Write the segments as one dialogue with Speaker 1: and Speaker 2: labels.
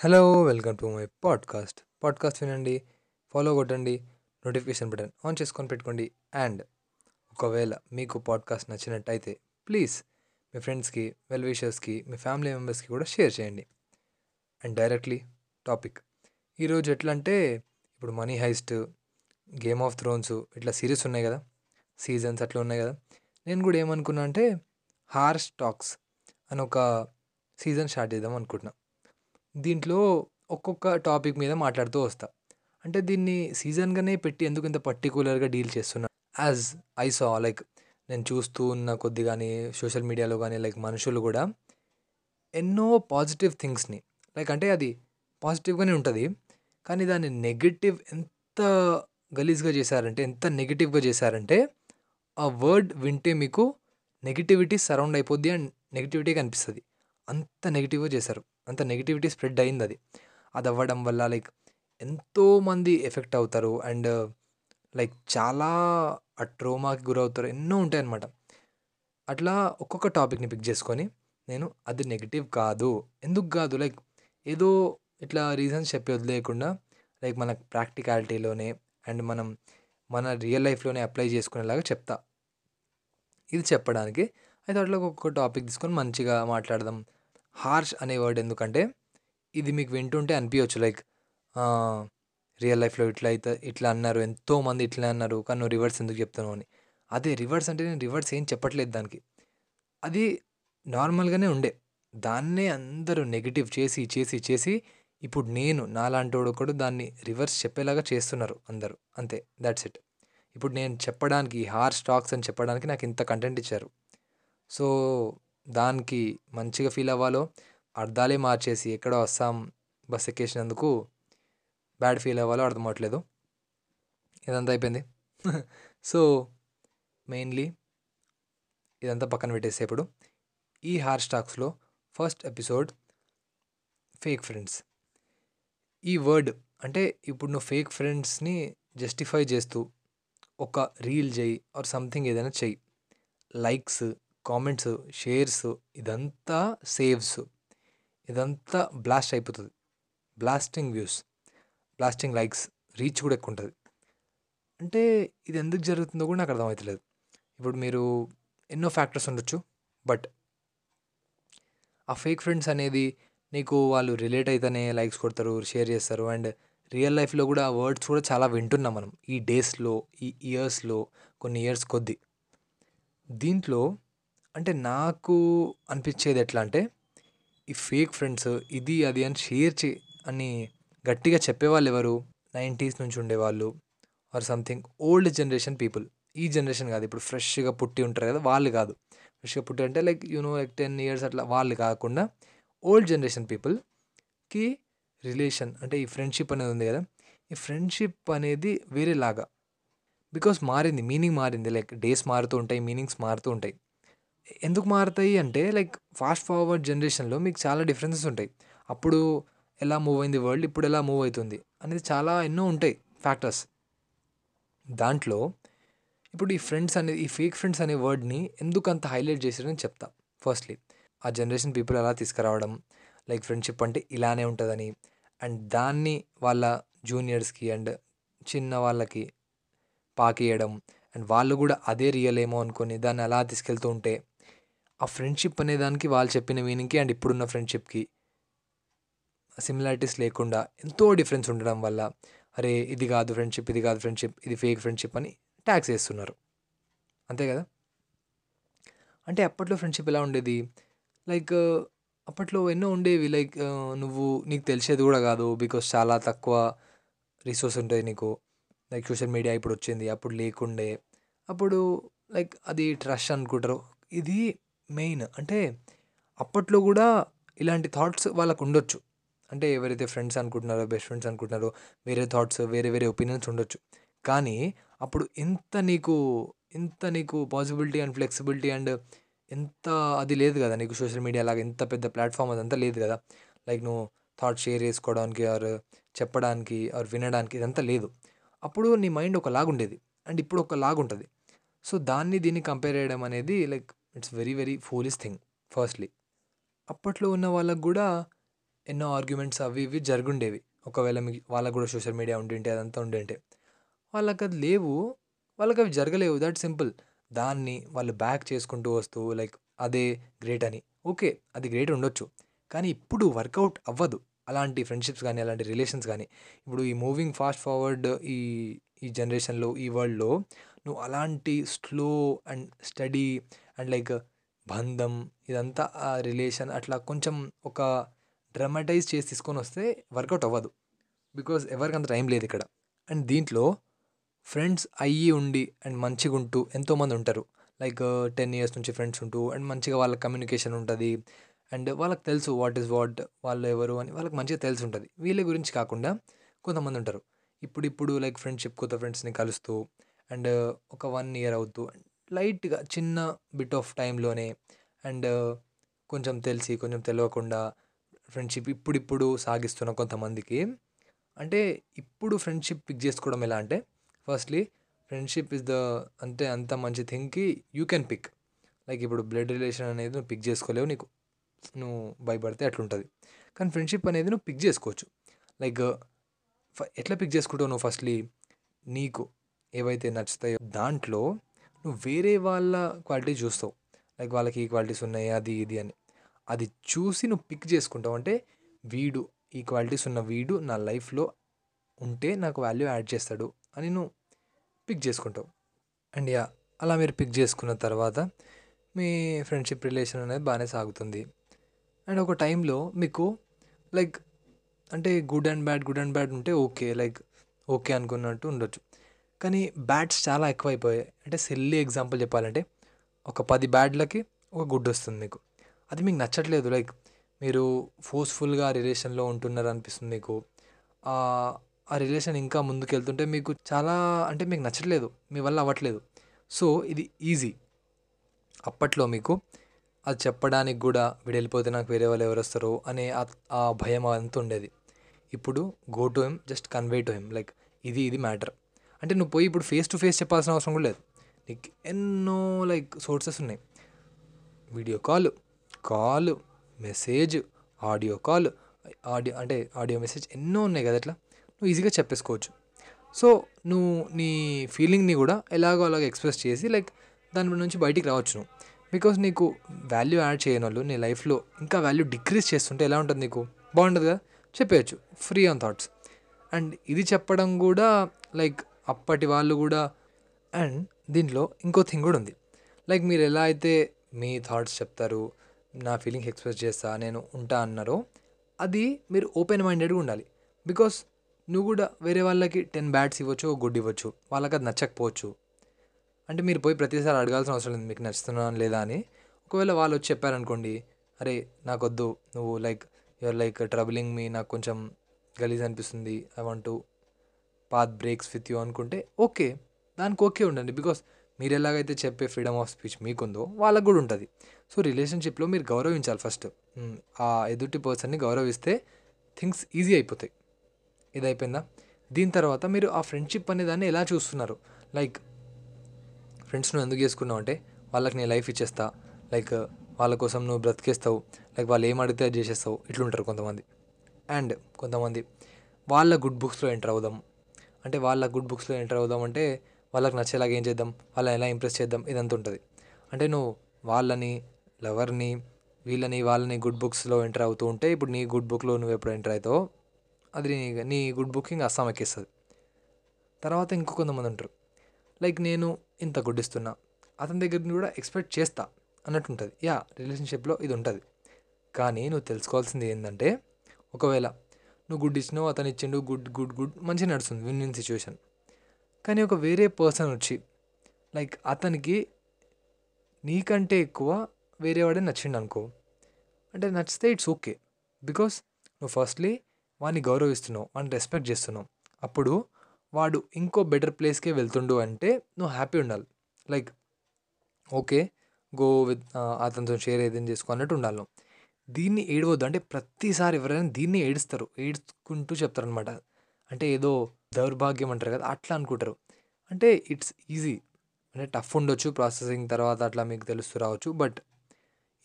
Speaker 1: Hello welcome to my podcast. Podcast వినండి follow కొట్టండి notification button on చేసుకొని పెట్టుకోండి. అండ్ ఒకవేళ మీకు పాడ్కాస్ట్ నచ్చినట్టయితే ప్లీజ్ మీ ఫ్రెండ్స్కి వెల్ విషర్స్కి మీ ఫ్యామిలీ మెంబర్స్కి కూడా షేర్ చేయండి. And directly topic. ఈరోజు ఎట్లా అంటే ఇప్పుడు money heist game of thrones ఇట్లా సిరీస్ ఉన్నాయి కదా సీజన్స్ అట్లా ఉన్నాయి కదా. నేను కూడా ఏమనుకున్నా అంటే హార్స్ టాక్స్ అని ఒక సీజన్ స్టార్ట్ చేద్దాం అనుకుంటున్నాను దీంట్లో ఒక్కొక్క టాపిక్ మీద మాట్లాడుతూ వస్తా. అంటే దీన్ని సీజన్గానే పెట్టి ఎందుకు ఇంత పర్టికులర్గా డీల్ చేస్తున్నా? యాజ్ ఐ సా లైక్ నేను చూస్తూ ఉన్న కొద్ది కానీ సోషల్ మీడియాలో కానీ లైక్ మనుషులు కూడా ఎన్నో పాజిటివ్ థింగ్స్ని లైక్ అంటే అది పాజిటివ్గానే ఉంటుంది కానీ దాన్ని నెగిటివ్ ఎంత గలీజ్గా చేశారంటే ఎంత నెగిటివ్గా చేశారంటే ఆ వర్డ్ వింటే మీకు నెగిటివిటీ సరౌండ్ అయిపోద్ది అండ్ నెగిటివిటీ కనిపిస్తుంది. అంత నెగిటివ్గా చేశారు. అంత నెగిటివిటీ స్ప్రెడ్ అయింది అది అది అవ్వడం వల్ల లైక్ ఎంతోమంది ఎఫెక్ట్ అవుతారు. అండ్ లైక్ చాలా ఆ ట్రోమాకి గురవుతారు. ఎన్నో ఉంటాయి అన్నమాట అట్లా ఒక్కొక్క టాపిక్ని పిక్ చేసుకొని నేను అది నెగిటివ్ కాదు. ఎందుకు కాదు? లైక్ ఏదో ఇట్లా రీజన్స్ చెప్పి వదిలేయకుండా లైక్ మన ప్రాక్టికాలిటీలోనే అండ్ మనం మన రియల్ లైఫ్లోనే అప్లై చేసుకునేలాగా చెప్తా. ఇది చెప్పడానికి. అయితే అట్లా ఒక్కొక్క టాపిక్ తీసుకొని మంచిగా మాట్లాడదాం. హార్ష్ అనే వర్డ్ ఎందుకంటే ఇది మీకు వింటుంటే అనిపించవచ్చు లైక్ రియల్ లైఫ్లో ఇట్లా అయితే ఇట్లా అన్నారు ఎంతోమంది ఇట్లా అన్నారు కానీ నువ్వు రివర్స్ ఎందుకు చెప్తున్నావు అని. అదే రివర్స్ అంటే నేను రివర్స్ ఏం చెప్పట్లేదు దానికి. అది నార్మల్గానే ఉండే. దాన్నే అందరూ నెగిటివ్ చేసి చేసి చేసి ఇప్పుడు నేను నాలాంటోడు ఒకడు దాన్ని రివర్స్ చెప్పేలాగా చేస్తున్నారు అందరూ. అంతే. దాట్స్ ఇట్ ఇప్పుడు నేను చెప్పడానికి హార్ స్టాక్స్ అని చెప్పడానికి నాకు ఇంత కంటెంట్ ఇచ్చారు. సో దానికి మంచిగా ఫీల్ అవ్వాలో అర్థాలే మార్చేసి ఎక్కడో అస్సాం బస్ ఎక్కేసినందుకు బ్యాడ్ ఫీల్ అవ్వాలో అర్థం అవ్వట్లేదు ఇదంతా అయిపోయింది. సో మెయిన్లీ ఇదంతా పక్కన పెట్టేసే ఇప్పుడు ఈ హార్ స్టాక్స్లో ఫస్ట్ ఎపిసోడ్ ఫేక్ ఫ్రెండ్స్. ఈ వర్డ్ అంటే ఇప్పుడు నువ్వు ఫేక్ ఫ్రెండ్స్ని జస్టిఫై చేస్తూ ఒక రీల్ చేయి ఆర్ సంథింగ్ ఏదైనా చెయ్యి లైక్స్ కామెంట్స్ షేర్స్ ఇదంతా సేవ్స్. ఇదంతా బ్లాస్ట్ అయిపోతుంది. Blasting views blasting likes reach కూడా ఎక్కువ ఉంటుంది. అంటే ఇది ఎందుకు జరుగుతుందో కూడా నాకు అర్థమవుతలేదు ఇప్పుడు మీరు ఎన్నో ఫ్యాక్టర్స్ ఉండొచ్చు బట్ ఆ ఫేక్ ఫ్రెండ్స్ అనేది నీకు వాళ్ళు రిలేట్ అయితేనే లైక్స్ కొడతారు షేర్ చేస్తారు. అండ్ రియల్ లైఫ్లో కూడా ఆ వర్డ్స్ కూడా చాలా వింటున్నాం మనం. ఈ డేస్లో ఈ ఇయర్స్లో కొన్ని ఇయర్స్ కొద్ది. దీంట్లో అంటే నాకు అనిపించేది ఎట్లా అంటే ఈ ఫేక్ ఫ్రెండ్స్ ఇది అది అని షేర్ చే అని గట్టిగా చెప్పేవాళ్ళు ఎవరు? నైంటీస్ నుంచి ఉండేవాళ్ళు or something old generation people ఈ జనరేషన్ కాదు ఇప్పుడు ఫ్రెష్గా పుట్టి ఉంటారు కదా వాళ్ళు కాదు. ఫ్రెష్గా పుట్టి అంటే like you know like ten years అట్లా వాళ్ళు కాకుండా ఓల్డ్ జనరేషన్ పీపుల్కి రిలేషన్ అంటే ఈ ఫ్రెండ్షిప్ అనేది ఉంది కదా ఈ ఫ్రెండ్షిప్ అనేది వేరేలాగా. బికాస్ మారింది మీనింగ్ మారింది. లైక్ డేస్ మారుతూ ఉంటాయి మీనింగ్స్ మారుతూ ఉంటాయి. ఎందుకు మారుతాయి అంటే లైక్ ఫాస్ట్ ఫార్వర్డ్ జనరేషన్లో మీకు చాలా డిఫరెన్సెస్ ఉంటాయి. అప్పుడు ఎలా మూవ్ అయింది వరల్డ్ ఇప్పుడు ఎలా మూవ్ అవుతుంది అనేది చాలా ఎన్నో ఉంటాయి ఫ్యాక్టర్స్ దాంట్లో ఇప్పుడు ఈ ఫ్రెండ్స్ అనేది ఈ ఫేక్ ఫ్రెండ్స్ అనే వర్డ్ని ఎందుకు అంత హైలైట్ చేశారని చెప్తా. ఫస్ట్లీ ఆ జనరేషన్ పీపుల్ అలా తీసుకురావడం లైక్ ఫ్రెండ్షిప్ అంటే ఇలానే ఉంటుందని అండ్ దాన్ని వాళ్ళ జూనియర్స్కి అండ్ చిన్న వాళ్ళకి పాకేయడం అండ్ వాళ్ళు కూడా అదే రియల్ ఏమో అనుకొని దాన్ని అలా తీసుకెళ్తూ ఉంటే ఆ ఫ్రెండ్షిప్ అనే దానికి వాళ్ళు చెప్పిన మీనింగ్కి అండ్ ఇప్పుడున్న ఫ్రెండ్షిప్కి సిమిలారిటీస్ లేకుండా ఎంతో డిఫరెన్స్ ఉండడం వల్ల అరే ఇది కాదు ఫ్రెండ్షిప్ ఇది కాదు ఫ్రెండ్షిప్ ఇది ఫేక్ ఫ్రెండ్షిప్ అని ట్యాక్స్ వేస్తున్నారు అంతే కదా? అంటే అప్పట్లో ఫ్రెండ్షిప్ ఎలా ఉండేది? లైక్ అప్పట్లో ఎన్నో ఉండేవి. లైక్ నువ్వు నీకు తెలిసేది కూడా కాదు బికాస్ చాలా తక్కువ రిసోర్స్ ఉంటాయి నీకు. లైక్ సోషల్ మీడియా ఇప్పుడు వచ్చింది. అప్పుడు లేకుండే. అప్పుడు లైక్ అది ట్రస్ట్ అనుకుంటారు. ఇది మెయిన్. అంటే అప్పట్లో కూడా ఇలాంటి థాట్స్ వాళ్ళకు ఉండొచ్చు. అంటే ఎవరైతే ఫ్రెండ్స్ అనుకుంటున్నారో బెస్ట్ ఫ్రెండ్స్ అనుకుంటున్నారో వేరే థాట్స్ వేరే వేరే ఒపీనియన్స్ ఉండొచ్చు. కానీ అప్పుడు ఎంత నీకు ఎంత నీకు పాసిబిలిటీ అండ్ ఫ్లెక్సిబిలిటీ అండ్ ఎంత అది లేదు కదా నీకు సోషల్ మీడియా లాగా ఎంత పెద్ద ప్లాట్ఫామ్ అదంతా లేదు కదా. లైక్ నువ్వు థాట్ షేర్ చేసుకోవడానికి ఆర్ చెప్పడానికి ఆర్ వినడానికి ఇదంతా లేదు. అప్పుడు నీ మైండ్ ఒక లాగా ఉండేది అండ్ ఇప్పుడు ఒక లాగా ఉంటుంది సో దాన్ని దీన్ని కంపేర్ చేయడం అనేది like it's very very foolish thing firstly అప్పట్లో ఉన్న వాళ్ళకు కూడా ఎన్నో ఆర్గ్యుమెంట్స్ అవి ఇవి జరుగుండేవి. ఒకవేళ మీకు వాళ్ళకు కూడా సోషల్ మీడియా ఉండింటే అదంతా ఉండింటే. వాళ్ళకి అది లేవు. వాళ్ళకి అవి జరగలేవు. దట్ సింపుల్ దాన్ని వాళ్ళు బ్యాక్ చేసుకుంటూ వస్తూ లైక్ అదే గ్రేట్ అని. ఓకే అది గ్రేట్ ఉండొచ్చు. కానీ ఇప్పుడు వర్కౌట్ అవ్వదు. అలాంటి ఫ్రెండ్షిప్స్ కానీ అలాంటి రిలేషన్స్ కానీ ఇప్పుడు ఈ మూవింగ్ ఫాస్ట్ ఫార్వర్డ్ ఈ ఈ జనరేషన్లో ఈ వరల్డ్లో నువ్వు అలాంటి slow and study and like బంధం ఇదంతా ఆ రిలేషన్ అట్లా కొంచెం ఒక డ్రమటైజ్ చేసి తీసుకొని వస్తే వర్కౌట్ అవ్వదు. బికాజ్ ఎవరికి అంత టైం లేదు ఇక్కడ. అండ్ దీంట్లో ఫ్రెండ్స్ అయ్యి ఉండి అండ్ మంచిగా ఉంటూ ఎంతోమంది ఉంటారు. లైక్ టెన్ ఇయర్స్ నుంచి ఫ్రెండ్స్ ఉంటూ అండ్ మంచిగా వాళ్ళ కమ్యూనికేషన్ ఉంటుంది. అండ్ వాళ్ళకి తెలుసు వాట్ ఈస్ వాట్ వాళ్ళు ఎవరు అని వాళ్ళకి మంచిగా తెలిసి ఉంటుంది. వీళ్ళ గురించి కాకుండా కొంతమంది ఉంటారు. ఇప్పుడు ఇప్పుడు లైక్ ఫ్రెండ్షిప్ కొత్త ఫ్రెండ్స్ని కలుస్తూ అండ్ uh, ఒక వన్ ఇయర్ అవుతూ లైట్గా చిన్న బిట్ ఆఫ్ టైంలోనే అండ్ కొంచెం తెలిసి కొంచెం తెలియకుండా ఫ్రెండ్షిప్ ఇప్పుడిప్పుడు సాగిస్తున్న కొంతమందికి. అంటే ఇప్పుడు ఫ్రెండ్షిప్ పిక్ చేసుకోవడం ఎలా అంటే ఫస్ట్లీ ఫ్రెండ్షిప్ ఇస్ ద అంటే అంత మంచి థింగ్కి యూ కెన్ పిక్. లైక్ ఇప్పుడు బ్లడ్ రిలేషన్ అనేది నువ్వు పిక్ చేసుకోలేవు నీకు నువ్వు భయపడితే అట్లుంటుంది. కానీ ఫ్రెండ్షిప్ అనేది నువ్వు పిక్ చేసుకోవచ్చు. లైక్ ఎట్లా పిక్ చేసుకుంటావు నువ్వు ఫస్ట్లీ? నీకు ఏవైతే నచ్చుతాయో దాంట్లో నువ్వు వేరే వాళ్ళ క్వాలిటీ చూస్తావు. లైక్ వాళ్ళకి ఈ క్వాలిటీస్ ఉన్నాయి అది ఇది అని. అది చూసి నువ్వు పిక్ చేసుకుంటావు. అంటే వీడు ఈ క్వాలిటీస్ ఉన్న వీడు నా లైఫ్లో ఉంటే నాకు వాల్యూ యాడ్ చేస్తాడు అని నువ్వు పిక్ చేసుకుంటావు. అండ్ యా అలా మీరు పిక్ చేసుకున్న తర్వాత మీ ఫ్రెండ్షిప్ రిలేషన్ అనేది బాగానే సాగుతుంది. అండ్ ఒక టైంలో మీకు లైక్ అంటే good and bad good and bad ఉంటే ఓకే లైక్ ఓకే అనుకున్నట్టు ఉండొచ్చు. కానీ బ్యాడ్స్ చాలా ఎక్కువైపోయాయి. అంటే సెల్లి ఎగ్జాంపుల్ చెప్పాలంటే ఒక పది బ్యాడ్లకి ఒక గుడ్ వస్తుంది మీకు. అది మీకు నచ్చట్లేదు. లైక్ మీరు ఫోర్స్ఫుల్గా రిలేషన్లో ఉంటున్నారు అనిపిస్తుంది మీకు. ఆ రిలేషన్ ఇంకా ముందుకు వెళ్తుంటే మీకు చాలా అంటే మీకు నచ్చట్లేదు. మీ వల్ల అవ్వట్లేదు. సో ఇది ఈజీ. అప్పట్లో మీకు అది చెప్పడానికి కూడా వీడు వెళ్ళిపోతే నాకు వేరే వాళ్ళు ఎవరు వస్తారో అనే ఆ భయం అంత ఉండేది. ఇప్పుడు go to him just convey to him. Like ఇది ఇది మ్యాటర్. అంటే నువ్వు పోయి ఇప్పుడు ఫేస్ టు ఫేస్ చెప్పాల్సిన అవసరం కూడా లేదు. నీకు ఎన్నో లైక్ సోర్సెస్ ఉన్నాయి. Video call call message audio call audio అంటే ఆడియో మెసేజ్ ఎన్నో ఉన్నాయి కదా అట్లా? నువ్వు ఈజీగా చెప్పేసుకోవచ్చు. సో నువ్వు నీ ఫీలింగ్ని కూడా ఎలాగో అలాగ ఎక్స్ప్రెస్ చేసి లైక్ దాని నుంచి బయటికి రావచ్చు నువ్వు. బికాస్ నీకు వాల్యూ యాడ్ చేయని వాళ్ళు నీ లైఫ్లో ఇంకా వాల్యూ డిక్రీజ్ చేస్తుంటే ఎలా ఉంటుంది నీకు? బాగుంటుంది కదా? చెప్పేయచ్చు. ఫ్రీ ఆన్ థాట్స్ అండ్ ఇది చెప్పడం కూడా లైక్ అప్పటి వాళ్ళు కూడా. అండ్ దీంట్లో ఇంకో థింగ్ కూడా ఉంది. లైక్ మీరు ఎలా అయితే మీ థాట్స్ చెప్తారు నా ఫీలింగ్స్ ఎక్స్ప్రెస్ చేస్తా నేను ఉంటా అన్నారో అది మీరు ఓపెన్ మైండెడ్గా ఉండాలి. బికాస్ నువ్వు కూడా వేరే వాళ్ళకి టెన్ బ్యాట్స్ ఇవ్వచ్చు గుడ్ ఇవ్వచ్చు వాళ్ళకి అది నచ్చకపోవచ్చు. అంటే మీరు పోయి ప్రతిసారి అడగాల్సిన అవసరం లేదు మీకు నచ్చుతున్నాను లేదా అని. ఒకవేళ వాళ్ళు వచ్చి చెప్పారనుకోండి అరే నాకొద్దు నువ్వు like your like troubling me నాకు కొంచెం గలీజ్ అనిపిస్తుంది I want to path breaks with you అనుకుంటే ఓకే దానికి ఓకే ఉండండి. బికాస్ మీరు ఎలాగైతే చెప్పే ఫ్రీడమ్ ఆఫ్ స్పీచ్ మీకుందో వాళ్ళకు కూడా ఉంటుంది. సో రిలేషన్షిప్లో మీరు గౌరవించాలి ఫస్ట్ ఆ ఎదుటి పర్సన్ని గౌరవిస్తే థింగ్స్ ఈజీ అయిపోతాయి. ఇది అయిపోయిందా దీని తర్వాత మీరు ఆ ఫ్రెండ్షిప్ అనే దాన్ని ఎలా చూస్తున్నారు? లైక్ ఫ్రెండ్స్ నువ్వు ఎందుకు చేసుకున్నావు అంటే వాళ్ళకి నేను లైఫ్ ఇచ్చేస్తా. లైక్ వాళ్ళ కోసం నువ్వు బ్రతికేస్తావు. లైక్ వాళ్ళు ఏం అడిగితే అది చేసేస్తావు. ఇట్లుంటారు కొంతమంది. అండ్ కొంతమంది వాళ్ళ గుడ్ బుక్స్లో ఎంటర్ అవుదాం. అంటే వాళ్ళ గుడ్ బుక్స్లో ఎంటర్ అవుదాం అంటే వాళ్ళకి నచ్చేలాగా ఏం చేద్దాం? వాళ్ళని ఎలా ఇంప్రెస్ చేద్దాం? ఇదంతా ఉంటుంది. అంటే నువ్వు వాళ్ళని లవర్ని వీళ్ళని వాళ్ళని గుడ్ బుక్స్లో ఎంటర్ అవుతూ ఉంటే ఇప్పుడు నీ గుడ్ బుక్లో నువ్వు ఎప్పుడు ఎంటర్ అవుతావో అది నీ నీ గుడ్ బుకింగ్ అస్సాం ఎక్కిస్తుంది. తర్వాత ఇంకో కొంతమంది ఉంటారు. లైక్ నేను ఇంత గుడ్ ఇస్తున్నా అతని దగ్గర కూడా ఎక్స్పెక్ట్ చేస్తా అన్నట్టు ఉంటుంది. యా రిలేషన్షిప్లో ఇది ఉంటుంది. కానీ నువ్వు తెలుసుకోవాల్సింది ఏంటంటే ఒకవేళ నువ్వు గుడ్ ఇచ్చినావు అతను ఇచ్చిండు గుడ్ గుడ్ గుడ్ మంచిగా నడుస్తుంది విన్ విన్ సిచ్యువేషన్ కానీ ఒక వేరే పర్సన్ వచ్చి లైక్ అతనికి నీకంటే ఎక్కువ వేరే వాడే నచ్చిండు అనుకో. అంటే నచ్చితే ఇట్స్ ఓకే బికాస్ నువ్వు ఫస్ట్లీ వాడిని గౌరవిస్తున్నావు వాడిని రెస్పెక్ట్ చేస్తున్నావు. అప్పుడు వాడు ఇంకో బెటర్ ప్లేస్కే వెళ్తుండు అంటే నువ్వు హ్యాపీ ఉండాలి. లైక్ ఓకే గో విత్ అతనితో షేర్ ఏదైనా చేసుకో అన్నట్టు ఉండాలి దీన్ని ఏడవద్దు. అంటే ప్రతిసారి ఎవరైనా దీన్ని ఏడుస్తారు. ఏడ్చుకుంటూ చెప్తారనమాట అంటే ఏదో దౌర్భాగ్యం అంటారు కదా అట్లా అనుకుంటారు. అంటే ఇట్స్ ఈజీ. అంటే టఫ్ ఉండొచ్చు ప్రాసెసింగ్ తర్వాత అట్లా మీకు తెలుస్తూ రావచ్చు. బట్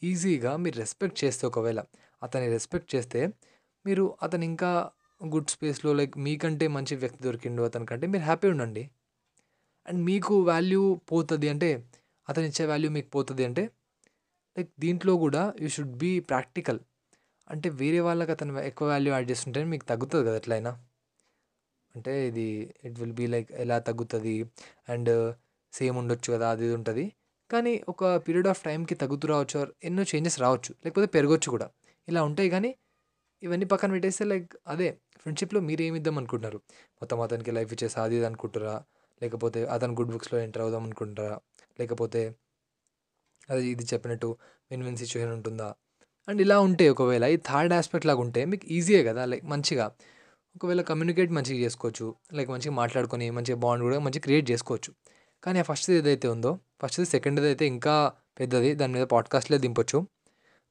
Speaker 1: ఈజీగా మీరు రెస్పెక్ట్ చేస్తే ఒకవేళ అతన్ని రెస్పెక్ట్ చేస్తే మీరు అతను ఇంకా గుడ్ స్పేస్లో లైక్ మీకంటే మంచి వ్యక్తి దొరికిండు అతనికంటే మీరు హ్యాపీ ఉండండి. అండ్ మీకు వాల్యూ పోతుంది అంటే అతను ఇచ్చే వాల్యూ మీకు పోతుంది అంటే లైక్ దీంట్లో కూడా యూ షుడ్ బీ ప్రాక్టికల్. అంటే వేరే వాళ్ళకి అతను ఎక్కువ వాల్యూ యాడ్ చేస్తుంటే మీకు తగ్గుతుంది కదా ఎట్లయినా? అంటే ఇది ఇట్ విల్ బీ లైక్ ఎలా తగ్గుతుంది? అండ్ సేమ్ ఉండొచ్చు కదా అది ఇది ఉంటుంది. కానీ ఒక పీరియడ్ ఆఫ్ టైంకి తగ్గుతూ రావచ్చు ఎన్నో చేంజెస్ రావచ్చు. లేకపోతే పెరగవచ్చు కూడా. ఇలా ఉంటాయి కానీ ఇవన్నీ పక్కన పెట్టేస్తే లైక్ అదే ఫ్రెండ్షిప్లో మీరు ఏమి ఇద్దాం అనుకుంటున్నారు? మొత్తం అతనికి లైఫ్ ఇచ్చేసి అది ఇది అనుకుంటారా? లేకపోతే అతను గుడ్ బుక్స్లో ఎంటర్ అవుదాం అనుకుంటారా? లేకపోతే అది ఇది చెప్పినట్టు విన్ విన్ సిచ్యువేషన్ ఉంటుందా? అండ్ ఇలా ఉంటే ఒకవేళ ఈ థర్డ్ ఆస్పెక్ట్ లాగా ఉంటే మీకు ఈజీయే కదా లైక్ మంచిగా. ఒకవేళ కమ్యూనికేట్ మంచిగా చేసుకోవచ్చు లైక్ మంచిగా మాట్లాడుకొని మంచిగా బాండ్ కూడా మంచిగా క్రియేట్ చేసుకోవచ్చు. కానీ ఆ ఫస్ట్ది ఏదైతే ఉందో ఫస్ట్ది సెకండ్ది అయితే ఇంకా పెద్దది దాని మీద పాడ్కాస్ట్లే దింపొచ్చు.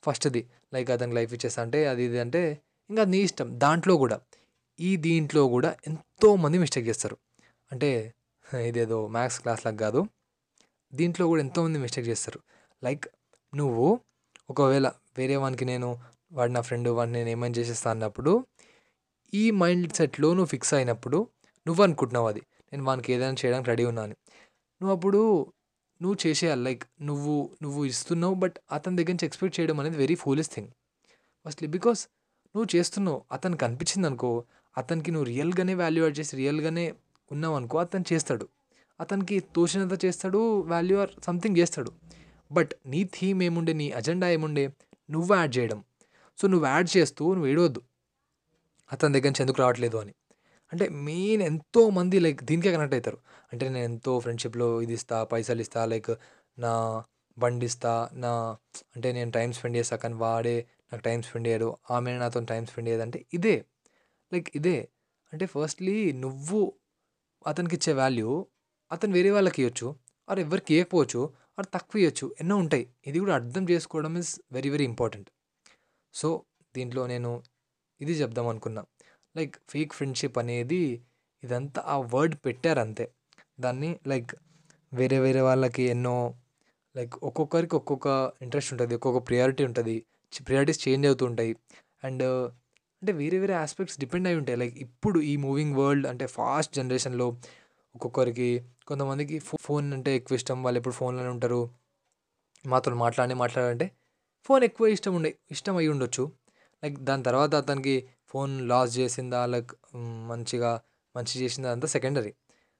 Speaker 1: ఫస్ట్ది లైక్ అతనికి లైఫ్ ఇచ్చేస్తా అంటే అది ఇది అంటే ఇంకా నీ ఇష్టం. దాంట్లో కూడా ఈ దీంట్లో కూడా ఎంతోమంది మిస్టేక్ చేస్తారు. అంటే ఇదేదో మ్యాథ్స్ క్లాస్ లాగా కాదు దీంట్లో కూడా ఎంతోమంది మిస్టేక్ చేస్తారు. లైక్ నువ్వు ఒకవేళ వేరే వానికి నేను వాడు నా ఫ్రెండ్ వాడిని నేను ఏమైనా చేసేస్తా అన్నప్పుడు ఈ మైండ్ సెట్లో నువ్వు ఫిక్స్ అయినప్పుడు నువ్వు అనుకుంటున్నావు అది. నేను వానికి ఏదైనా చేయడానికి రెడీ ఉన్నా అని. నువ్వు అప్పుడు నువ్వు చేసేయాలి. లైక్ నువ్వు నువ్వు ఇస్తున్నావు బట్ అతని దగ్గర నుంచి ఎక్స్పెక్ట్ చేయడం అనేది very foolish thing. Firstly because నువ్వు చేస్తున్నావు అతనికి అనిపించింది అనుకో అతనికి నువ్వు రియల్గానే వాల్యూ యాడ్ చేసి రియల్గానే ఉన్నావు అనుకో అతను చేస్తాడు. అతనికి తోచినంత చేస్తాడు వాల్యూ ఆర్ సంథింగ్ చేస్తాడు. బట్ నీ థీమ్ ఏముండే నీ అజెండా ఏముండే నువ్వు యాడ్ చేయడం. సో నువ్వు యాడ్ చేస్తూ నువ్వు ఏడవద్దు. అతని దగ్గర నుంచి ఎందుకు రావట్లేదు అని. అంటే మెయిన్ ఎంతో మంది లైక్ దీనికే కనెక్ట్ అవుతారు. అంటే నేను ఎంతో ఫ్రెండ్షిప్లో ఇది ఇస్తా పైసలు ఇస్తా లైక్ నా బండి ఇస్తా నా అంటే నేను టైం స్పెండ్ చేస్తా కానీ వాడే నాకు టైం స్పెండ్ చేయడు ఆమె నాతో టైం స్పెండ్ చేయదు. అంటే ఇదే. లైక్ ఇదే. అంటే ఫస్ట్లీ నువ్వు అతనికి ఇచ్చే వాల్యూ అతను వేరే వాళ్ళకి ఇవ్వచ్చు. ఆర్ ఎవరికి ఇవ్వకపోవచ్చు. ఆర్ తక్కువ ఇవ్వచ్చు ఎన్నో ఉంటాయి. ఇది కూడా అర్థం చేసుకోవడం is very very important so దీంట్లో నేను ఇది చెప్దాం అనుకున్నా. లైక్ ఫేక్ ఫ్రెండ్షిప్ అనేది ఇదంతా ఆ వర్డ్ పెట్టారు అంతే దాన్ని లైక్ వేరే వేరే వాళ్ళకి ఎన్నో లైక్ ఒక్కొక్కరికి ఒక్కొక్క ఇంట్రెస్ట్ ఉంటుంది. ఒక్కొక్క ప్రియారిటీ ఉంటుంది. ప్రియారిటీస్ చేంజ్ అవుతూ ఉంటాయి. అండ్ అంటే వేరే వేరే ఆస్పెక్ట్స్ డిపెండ్ అయి ఉంటాయి. లైక్ ఇప్పుడు ఈ మూవింగ్ వరల్డ్ అంటే ఫాస్ట్ జనరేషన్లో ఒక్కొక్కరికి కొంతమందికి ఫోన్ అంటే ఎక్కువ ఇష్టం. వాళ్ళు ఎప్పుడు ఫోన్లోనే ఉంటారు. మాతో మాట్లాడి మాట్లాడాలంటే ఫోన్ ఎక్కువ ఇష్టం ఉండే ఇష్టం అయి ఉండొచ్చు. లైక్ దాని తర్వాత అతనికి ఫోన్ లాస్ చేసిందా లైక్ మంచిగా మంచి చేసిందా అంతా సెకండరీ.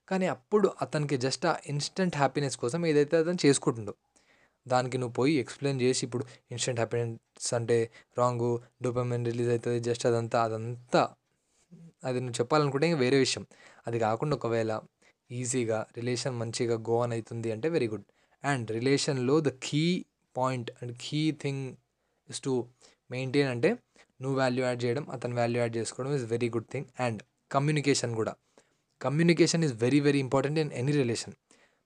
Speaker 1: కానీ అప్పుడు అతనికి జస్ట్ ఆ ఇన్స్టెంట్ హ్యాపీనెస్ కోసం ఏదైతే అతను చేసుకుంటుండో దానికి నువ్వు పోయి ఎక్స్ప్లెయిన్ చేసి ఇప్పుడు ఇన్స్టెంట్ హ్యాపీనెస్ అంటే రాంగ్ డోపమైన్ రిలీజ్ అవుతుంది జస్ట్ అదంతా అదంతా. అది నువ్వు చెప్పాలనుకుంటే ఇంకా వేరే విషయం. అది కాకుండా ఒకవేళ ఈజీగా రిలేషన్ మంచిగా గో ఆన్ అవుతుంది అంటే వెరీ గుడ్ అండ్ రిలేషన్లో the key point and key thing is to maintain అంటే నువ్వు వాల్యూ యాడ్ చేయడం అతను వాల్యూ యాడ్ చేసుకోవడం is very good thing and communication కూడా. Communication is very very important in any relation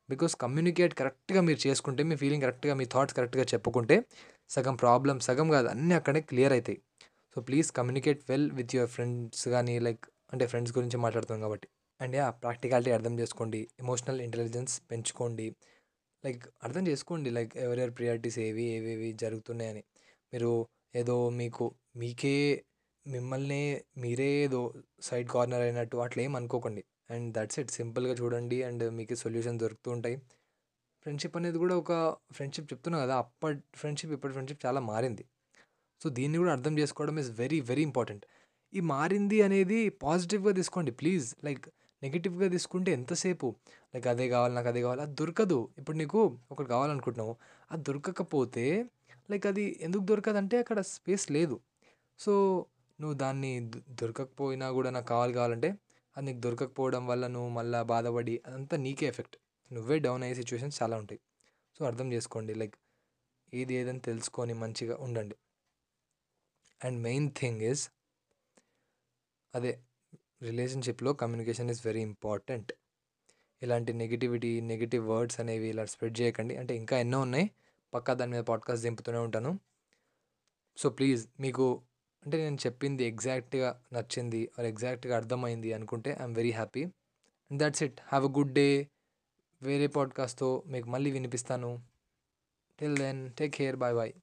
Speaker 1: because communicate కరెక్ట్గా మీరు చేసుకుంటే మీ ఫీలింగ్ కరెక్ట్గా మీ థాట్స్ కరెక్ట్గా చెప్పుకుంటే సగం ప్రాబ్లమ్ సగం కాదు అన్నీ అక్కడే క్లియర్ అవుతాయి so please communicate well with your friends కానీ లైక్ అంటే ఫ్రెండ్స్ గురించి మాట్లాడుతాం కాబట్టి. అండ్ యా ప్రాక్టికాలిటీ అర్థం చేసుకోండి ఎమోషనల్ ఇంటెలిజెన్స్ పెంచుకోండి. లైక్ అర్థం చేసుకోండి లైక్ ఎవరెవరి ప్రియారిటీస్ ఏవి ఏవేవి జరుగుతున్నాయని. మీరు ఏదో మీకు మీకే మిమ్మల్ని మీరే ఏదో సైడ్ కార్నర్ అయినట్టు అట్లా ఏం అనుకోకండి. And that's it. సింపుల్గా చూడండి అండ్ మీకు సొల్యూషన్ దొరుకుతూ ఉంటాయి. ఫ్రెండ్షిప్ అనేది కూడా ఒక ఫ్రెండ్షిప్ చెప్తున్నా కదా అప్పటి ఫ్రెండ్షిప్ ఇప్పటి ఫ్రెండ్షిప్ చాలా మారింది. సో దీన్ని కూడా అర్థం చేసుకోవడం ఇస్ వెరీ వెరీ ఇంపార్టెంట్ ఈ మారింది అనేది పాజిటివ్గా తీసుకోండి ప్లీజ్ లైక్ నెగిటివ్గా తీసుకుంటే ఎంతసేపు? లైక్ అదే కావాలి నాకు అదే కావాలి. అది దొరకదు. ఇప్పుడు నీకు ఒకటి కావాలనుకుంటున్నావు. అది దొరకకపోతే లైక్ అది ఎందుకు దొరకదంటే అక్కడ స్పేస్ లేదు. సో నువ్వు దాన్ని దొరకకపోయినా కూడా నాకు కావాలి కావాలంటే అది నీకు దొరకకపోవడం వల్ల నువ్వు మళ్ళీ బాధపడి అదంతా నీకే ఎఫెక్ట్. నువ్వే డౌన్ అయ్యే సిచ్యువేషన్స్ చాలా ఉంటాయి. సో అర్థం చేసుకోండి. లైక్ ఏది ఏదని తెలుసుకొని మంచిగా ఉండండి. అండ్ మెయిన్ థింగ్ ఇస్ అదే రిలేషన్షిప్లో కమ్యూనికేషన్ ఇస్ వెరీ ఇంపార్టెంట్. ఇలాంటి నెగిటివిటీ నెగిటివ్ వర్డ్స్ అనేవి ఇలా స్ప్రెడ్ చేయకండి. అంటే ఇంకా ఎన్నో ఉన్నాయి. పక్కా దాని మీద పాడ్కాస్ట్ దింపుతూనే ఉంటాను. సో ప్లీజ్ మీకు అంటే నేను చెప్పింది ఎగ్జాక్ట్గా నచ్చింది ఆర్ ఎగ్జాక్ట్గా అర్థమైంది అనుకుంటే I'm very happy. And that's it. Have a good day. వేరే పాడ్కాస్ట్తో మీకు మళ్ళీ వినిపిస్తాను. Till then take care. Bye bye.